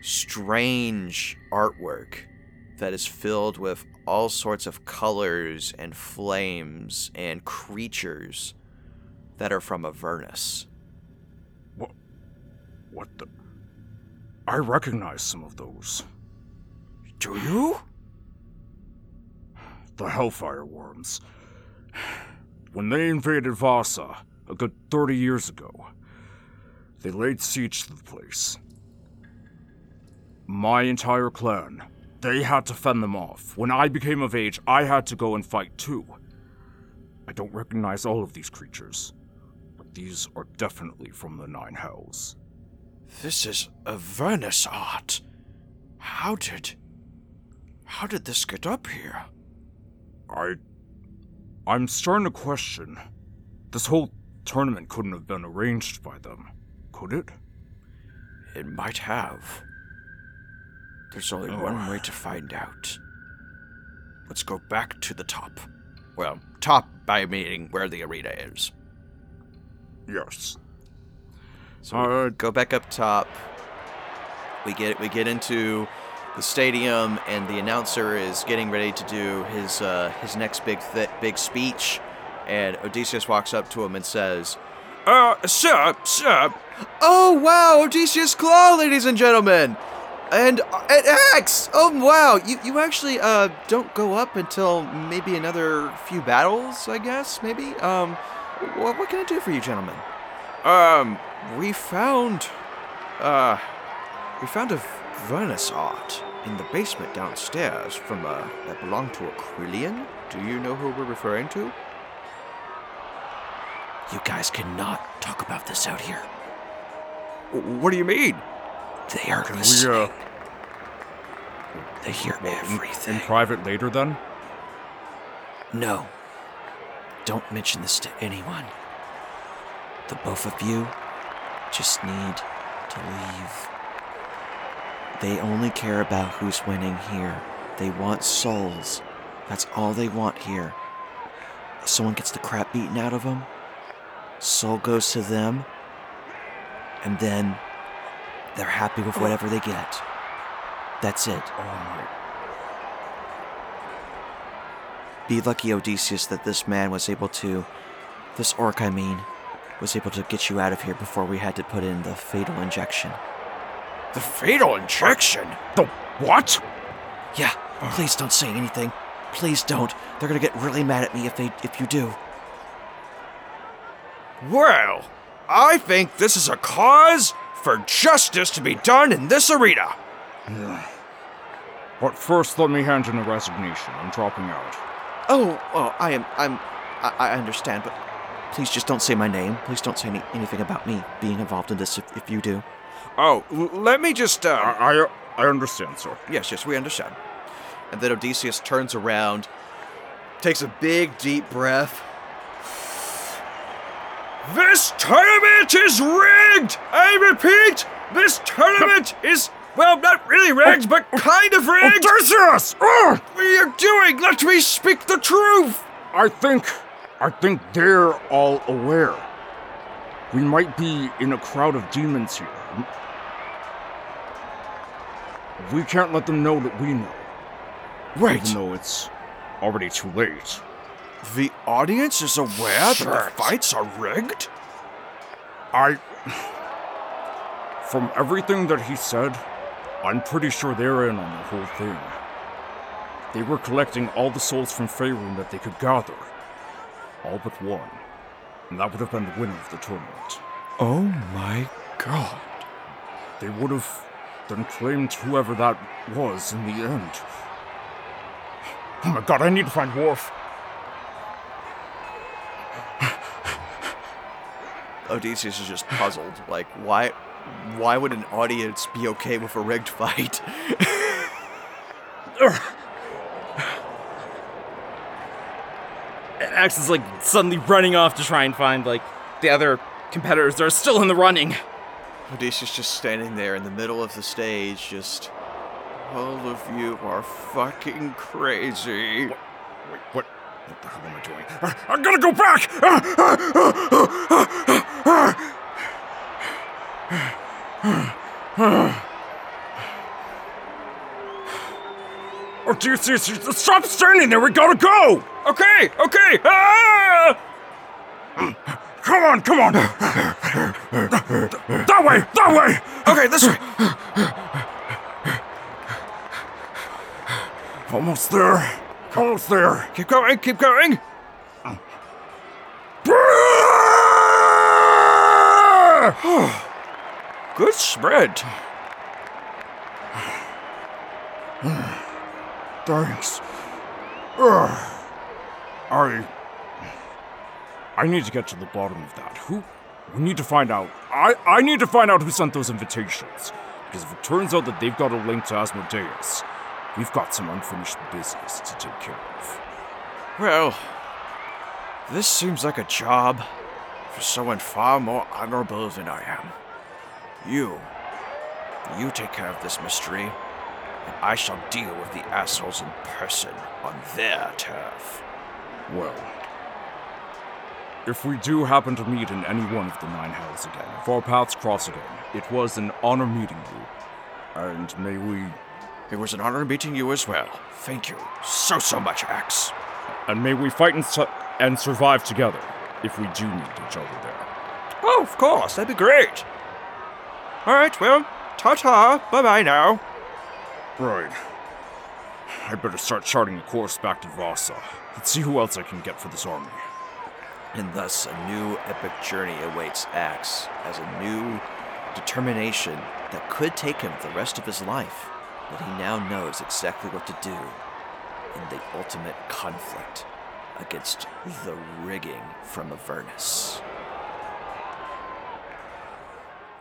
strange artwork that is filled with all sorts of colors and flames and creatures that are from Avernus. What the? I recognize some of those. Do you? The Hellfire Worms. When they invaded Vasa a good 30 years ago, they laid siege to the place. My entire clan, they had to fend them off. When I became of age, I had to go and fight too. I don't recognize all of these creatures, but these are definitely from the Nine Hells. This is Avernus art. How did How did this get up here? I. I'm starting to question. This whole tournament couldn't have been arranged by them, could it? It might have. There's only one way to (sighs) find out. Let's go back to the top. Well, top by meaning where the arena is. Yes. So Uh, we go back up top. We get we get into the stadium, and the announcer is getting ready to do his uh, his next big th- big speech. And Odysseus walks up to him and says, Uh, sir, sir, "Oh wow, Odysseus Claw, ladies and gentlemen, and and Axe. Oh wow, you you actually uh don't go up until maybe another few battles, I guess. Maybe. Um, what what can I do for you, gentlemen? um, we found, uh, we found a Vernus art in the basement downstairs from, uh, that belonged to a Quillian. Do you know who we're referring to? You guys cannot talk about this out here. What do you mean? They are Can we, listening. uh, They hear in, everything. in private later then? No. Don't mention this to anyone. The both of you just need to leave. They only care about who's winning here. They want souls. That's all they want here. Someone gets the crap beaten out of them, soul goes to them, and then they're happy with whatever they get. That's it. Oh my. Be lucky, Odysseus, that this man was able to, this orc, I mean, was able to get you out of here before we had to put in the fatal injection. The fatal injection? The what? Yeah, please don't say anything. Please don't. They're gonna get really mad at me if they if you do. Well, I think this is a cause for justice to be done in this arena. (sighs) But first, let me hand in a resignation. I'm dropping out. Oh, oh, I am. I'm. I, I understand, but please just don't say my name. Please don't say any, anything about me being involved in this. If, if you do, Oh, l- let me just. Uh, I, I, I understand, sir. yes, yes, we understand. And then Odysseus turns around, takes a big, deep breath. This tournament is rigged! I repeat, this tournament is, well, not really rigged, but kind of rigged! Odysseus! Ugh! What are you doing? Let me speak the truth! I think, I think they're all aware. We might be in a crowd of demons here. We can't let them know that we know, Right. even though it's already too late. the audience is aware that the fights are rigged? I. From everything that he said, I'm pretty sure they're in on the whole thing. They were collecting all the souls from Faerun that they could gather. All but one. And that would have been the winner of the tournament. Oh my god. They would have then claimed whoever that was in the end. Oh my god, I need to find Worf. Odysseus is just puzzled. Like, why? Why would an audience be okay with a rigged fight? (laughs) Axe is like suddenly running off to try and find like the other competitors that are still in the running. Odysseus just standing there in the middle of the stage, just. All of you are fucking crazy. Wait, what? What the hell am I doing? I, I gotta go back! Ah, ah, ah, ah, ah. Odysseus, stop standing there! We gotta go! Okay, okay! Ah! Come on, come on! That way, that way! Okay, this way. Almost there, almost there. Keep going, keep going. (sighs) Good spread. (sighs) Thanks. Ugh. I. I need to get to the bottom of that. Who? We need to find out. I, I need to find out who sent those invitations. Because if it turns out that they've got a link to Asmodeus, we've got some unfinished business to take care of. Well, this seems like a job for someone far more honorable than I am. You. You take care of this mystery, and I shall deal with the assholes in person on their turf. Well, if we do happen to meet in any one of the nine hells again, if our paths cross again, it was an honor meeting you. And may we It was an honor meeting you as well. Thank you so, so much, Axe. and may we fight and, su- and survive together if we do meet each other there. Oh, of course, that'd be great. All right, well, ta ta, bye bye now. Right. I better start charting a course back to Vasa. Let's see who else I can get for this army. And thus, a new epic journey awaits Axe as a new determination that could take him the rest of his life. But he now knows exactly what to do in the ultimate conflict against the rigging from Avernus.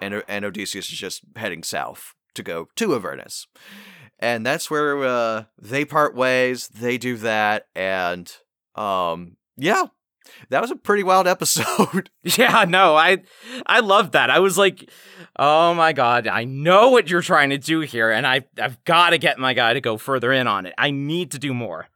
And, and Odysseus is just heading south to go to Avernus. And that's where uh, they part ways. They do that. And um, yeah, that was a pretty wild (laughs) episode. Yeah, no, I I loved that. I was like, oh my god, I know what you're trying to do here, and I I've got to get my guy to go further in on it. I need to do more.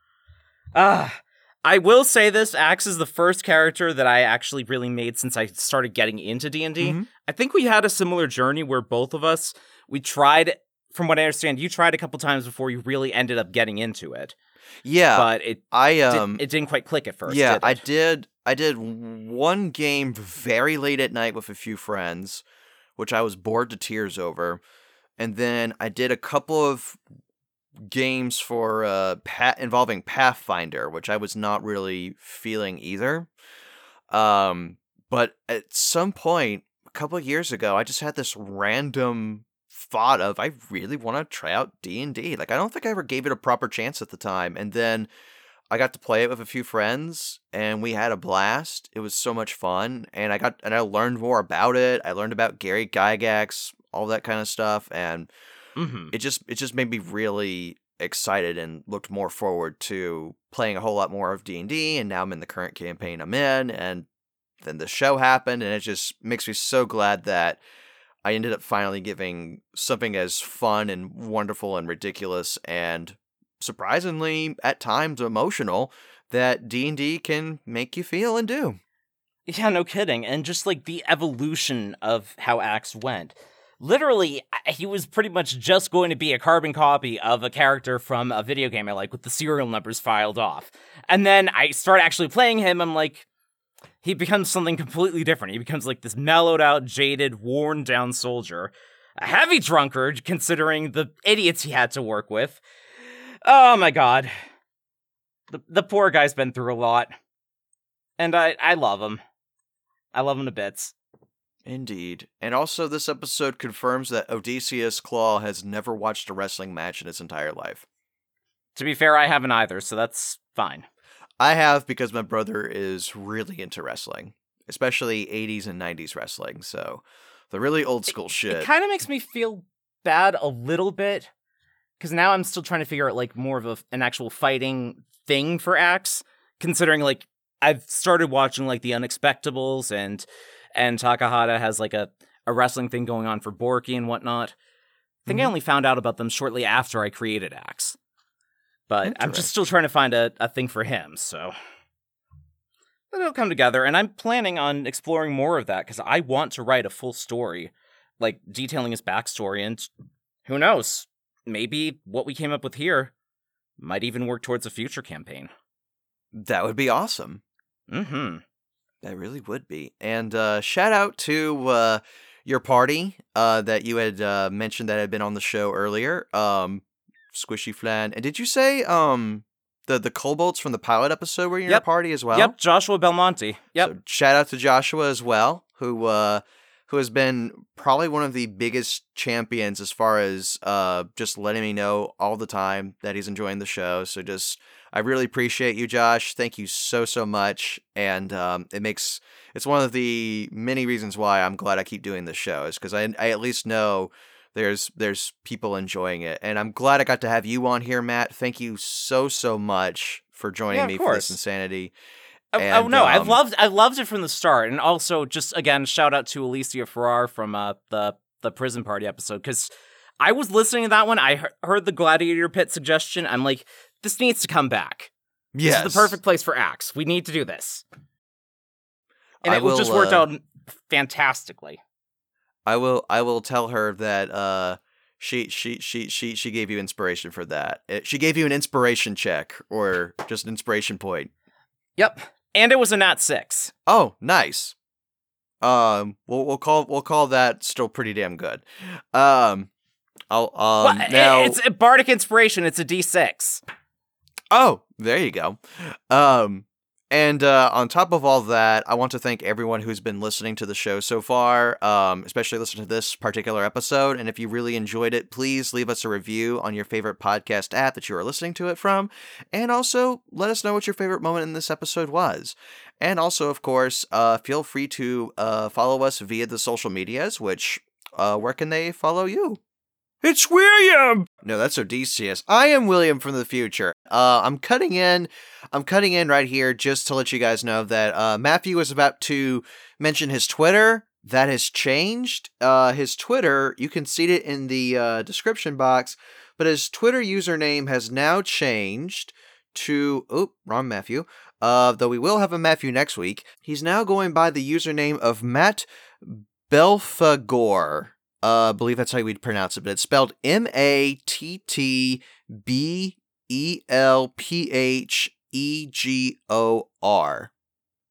Ah, I will say this: Axe is the first character that I actually really made since I started getting into D and D. Mhm. I think we had a similar journey where both of us we tried. From what I understand, you tried a couple times before you really ended up getting into it, yeah, but it I um, it didn't quite click at first. yeah, did I did. I did one game very late at night with a few friends, which I was bored to tears over, and then I did a couple of games for uh pa- involving Pathfinder, which I was not really feeling either. Um, but at some point, a couple of years ago, I just had this random thought of I really want to try out D and D. Like I don't think I ever gave it a proper chance at the time, and then I got to play it with a few friends and we had a blast. It was so much fun and I got and I learned more about it. I learned about Gary Gygax, all that kind of stuff and Mm-hmm. it just it just made me really excited and looked more forward to playing a whole lot more of D&D and now I'm in the current campaign I'm in and then the show happened and it just makes me so glad that I ended up finally giving something as fun and wonderful and ridiculous and surprisingly at times emotional that D&D can make you feel and do. Yeah, no kidding. And just like the evolution of how Axe went. Literally, he was pretty much just going to be a carbon copy of a character from a video game I like with the serial numbers filed off. And then I start actually playing him. I'm like, he becomes something completely different. He becomes like this mellowed out, jaded, worn down soldier. A heavy drunkard, considering the idiots he had to work with. Oh my god. The, the poor guy's been through a lot. And I, I love him. I love him to bits. Indeed. And also this episode confirms that Odysseus Claw has never watched a wrestling match in his entire life. To be fair, I haven't either, so that's fine. I have because my brother is really into wrestling, especially 80s and 90s wrestling. So the really old school shit. It kind of makes me feel bad a little bit because now I'm still trying to figure out like more of a, an actual fighting thing for Axe, considering like I've started watching like the Unexpectables and and Takahata has like a, a wrestling thing going on for Borky and whatnot. I think I Mhm. only found out about them shortly after I created Axe. But I'm just still trying to find a, a thing for him, so but it'll come together and I'm planning on exploring more of that because I want to write a full story like detailing his backstory and who knows maybe what we came up with here might even work towards a future campaign that would be awesome. mm-hmm That really would be. And uh, shout out to uh, your party uh, that you had uh, mentioned that had been on the show earlier. Um, Squishy Flan. And did you say um, the the Kobolds from the pilot episode were in your party as well? yep joshua belmonte yep So shout out to Joshua as well, who uh, who has been probably one of the biggest champions as far as uh, just letting me know all the time that he's enjoying the show. So just I really appreciate you, Josh. Thank you so so much, and um, it makes it's one of the many reasons why I'm glad I keep doing this show is because I I at least know. There's there's people enjoying it, and I'm glad I got to have you on here, Matt. Thank you so so much for joining Yeah, me for this insanity. Oh, oh And, no, I've um, loved I loved it from the start, and also just again shout out to Alicia Farrar from uh, the the prison party episode because I was listening to that one. I he- heard the gladiator pit suggestion. I'm like, this needs to come back. Yes, This is the perfect place for Axe. We need to do this, and I it will, just worked uh, out fantastically. I will I will tell her that uh she she she she she gave you inspiration for that. It, she gave you an inspiration check or just an inspiration point. Yep, and it was a nat six. Oh, nice. Um we'll we'll call we'll call that still pretty damn good. Um I'll um Well, now it's a bardic inspiration. It's a D six. Oh, there you go. Um, and uh, on top of all that, I want to thank everyone who's been listening to the show so far, um, especially listen to this particular episode. And if you really enjoyed it, please leave us a review on your favorite podcast app that you are listening to it from. And also let us know what your favorite moment in this episode was. And also, of course, uh, feel free to uh, follow us via the social medias, which, uh, where can they follow you? It's William! No, that's Odysseus. I am William from the future. Uh, I'm cutting in. I'm cutting in right here just to let you guys know that uh, Matthew was about to mention his Twitter. That has changed. Uh, his Twitter, you can see it in the uh, description box, but his Twitter username has now changed to. Oh, wrong Matthew. Uh, though we will have a Matthew next week. He's now going by the username of Matt Belphegor. Uh, I believe that's how we'd pronounce it, but it's spelled M A T T B E L P H E G O R.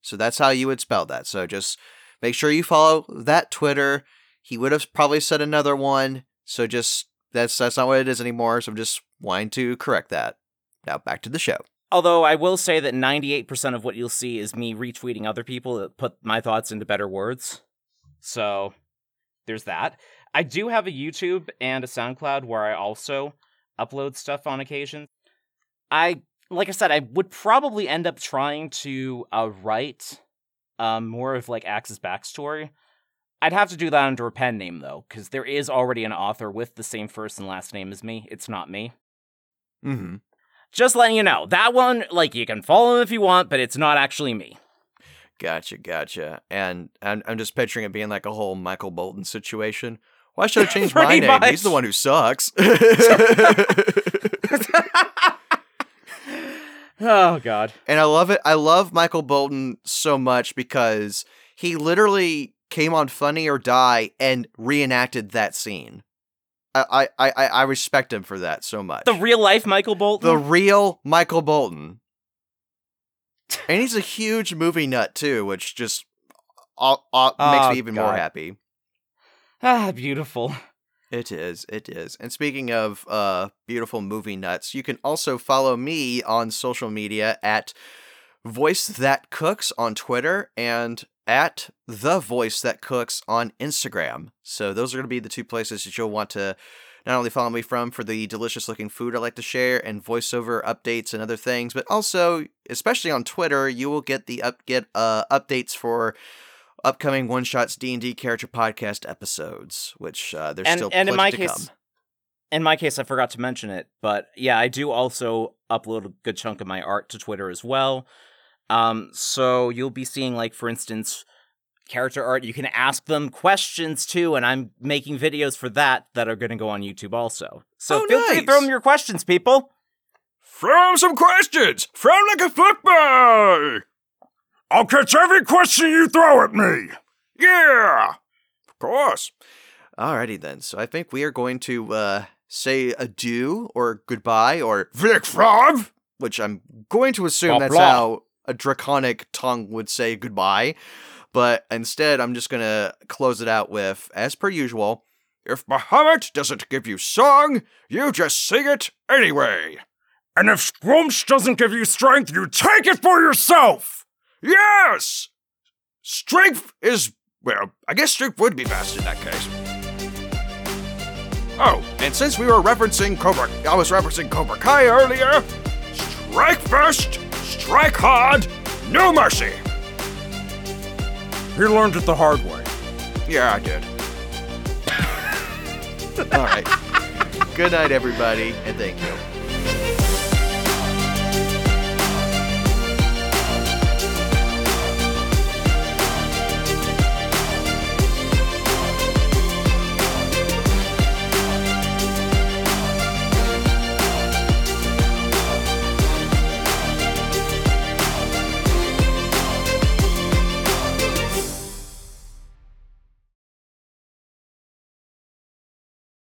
So that's how you would spell that. So just make sure you follow that Twitter. He would have probably said another one. So just that's that's not what it is anymore. So I'm just wanting to correct that. Now back to the show. Although I will say that 98% of what you'll see is me retweeting other people that put my thoughts into better words. So there's that. I do have a YouTube and a SoundCloud where I also upload stuff on occasion. I like I said, I would probably end up trying to uh, write um, more of like Axe's backstory. I'd have to do that under a pen name though, because there is already an author with the same first and last name as me. It's not me. Mm-hmm. Just letting you know. That one, like, you can follow him if you want, but it's not actually me. Gotcha, gotcha. And I'm, I'm just picturing it being like a whole Michael Bolton situation. Why should I change (laughs) my name? He's the one who sucks. (laughs) oh God. and I love it. I love Michael Bolton so much because he literally came on Funny or Die and reenacted that scene. I I I, I respect him for that so much. The real life Michael Bolton. the real Michael Bolton. And he's a huge movie nut too, which just uh, uh, makes Oh, me even more happy. Ah, beautiful. It is, it is. And speaking of uh beautiful movie nuts, you can also follow me on social media at Voice That Cooks on Twitter and at The Voice That Cooks on Instagram. So those are going to be the two places that you'll want to not only follow me from for the delicious looking food I like to share and voiceover updates and other things, but also, especially on Twitter, you will get the up get uh updates for upcoming One Shots D and D character podcast episodes, which uh, there's And still and in plenty my to case, come. in my case, I forgot to mention it, but yeah, I do also upload a good chunk of my art to Twitter as well. Um, so you'll be seeing, like, for instance, character art. You can ask them questions too, and I'm making videos for that that are going to go on YouTube also. So Oh, feel free to throw nice. them your questions, people. Throw him some questions! Throw him like a football! I'll catch every question you throw at me! Yeah! Of course. Alrighty then. So I think we are going to uh, say adieu or goodbye or Vic which I'm going to assume Blah, that's blah. how a draconic tongue would say goodbye. But instead, I'm just going to close it out with, as per usual, If Bahamut doesn't give you song, you just sing it anyway. And if Gruumsh doesn't give you strength, you take it for yourself! Yes! Strength is, well, I guess strength would be best in that case. Oh, and since we were referencing Cobra, I was referencing Cobra Kai earlier, strike first, strike hard, no mercy! He learned it the hard way. Yeah, I did. (laughs) all right. Good night, everybody, and thank you.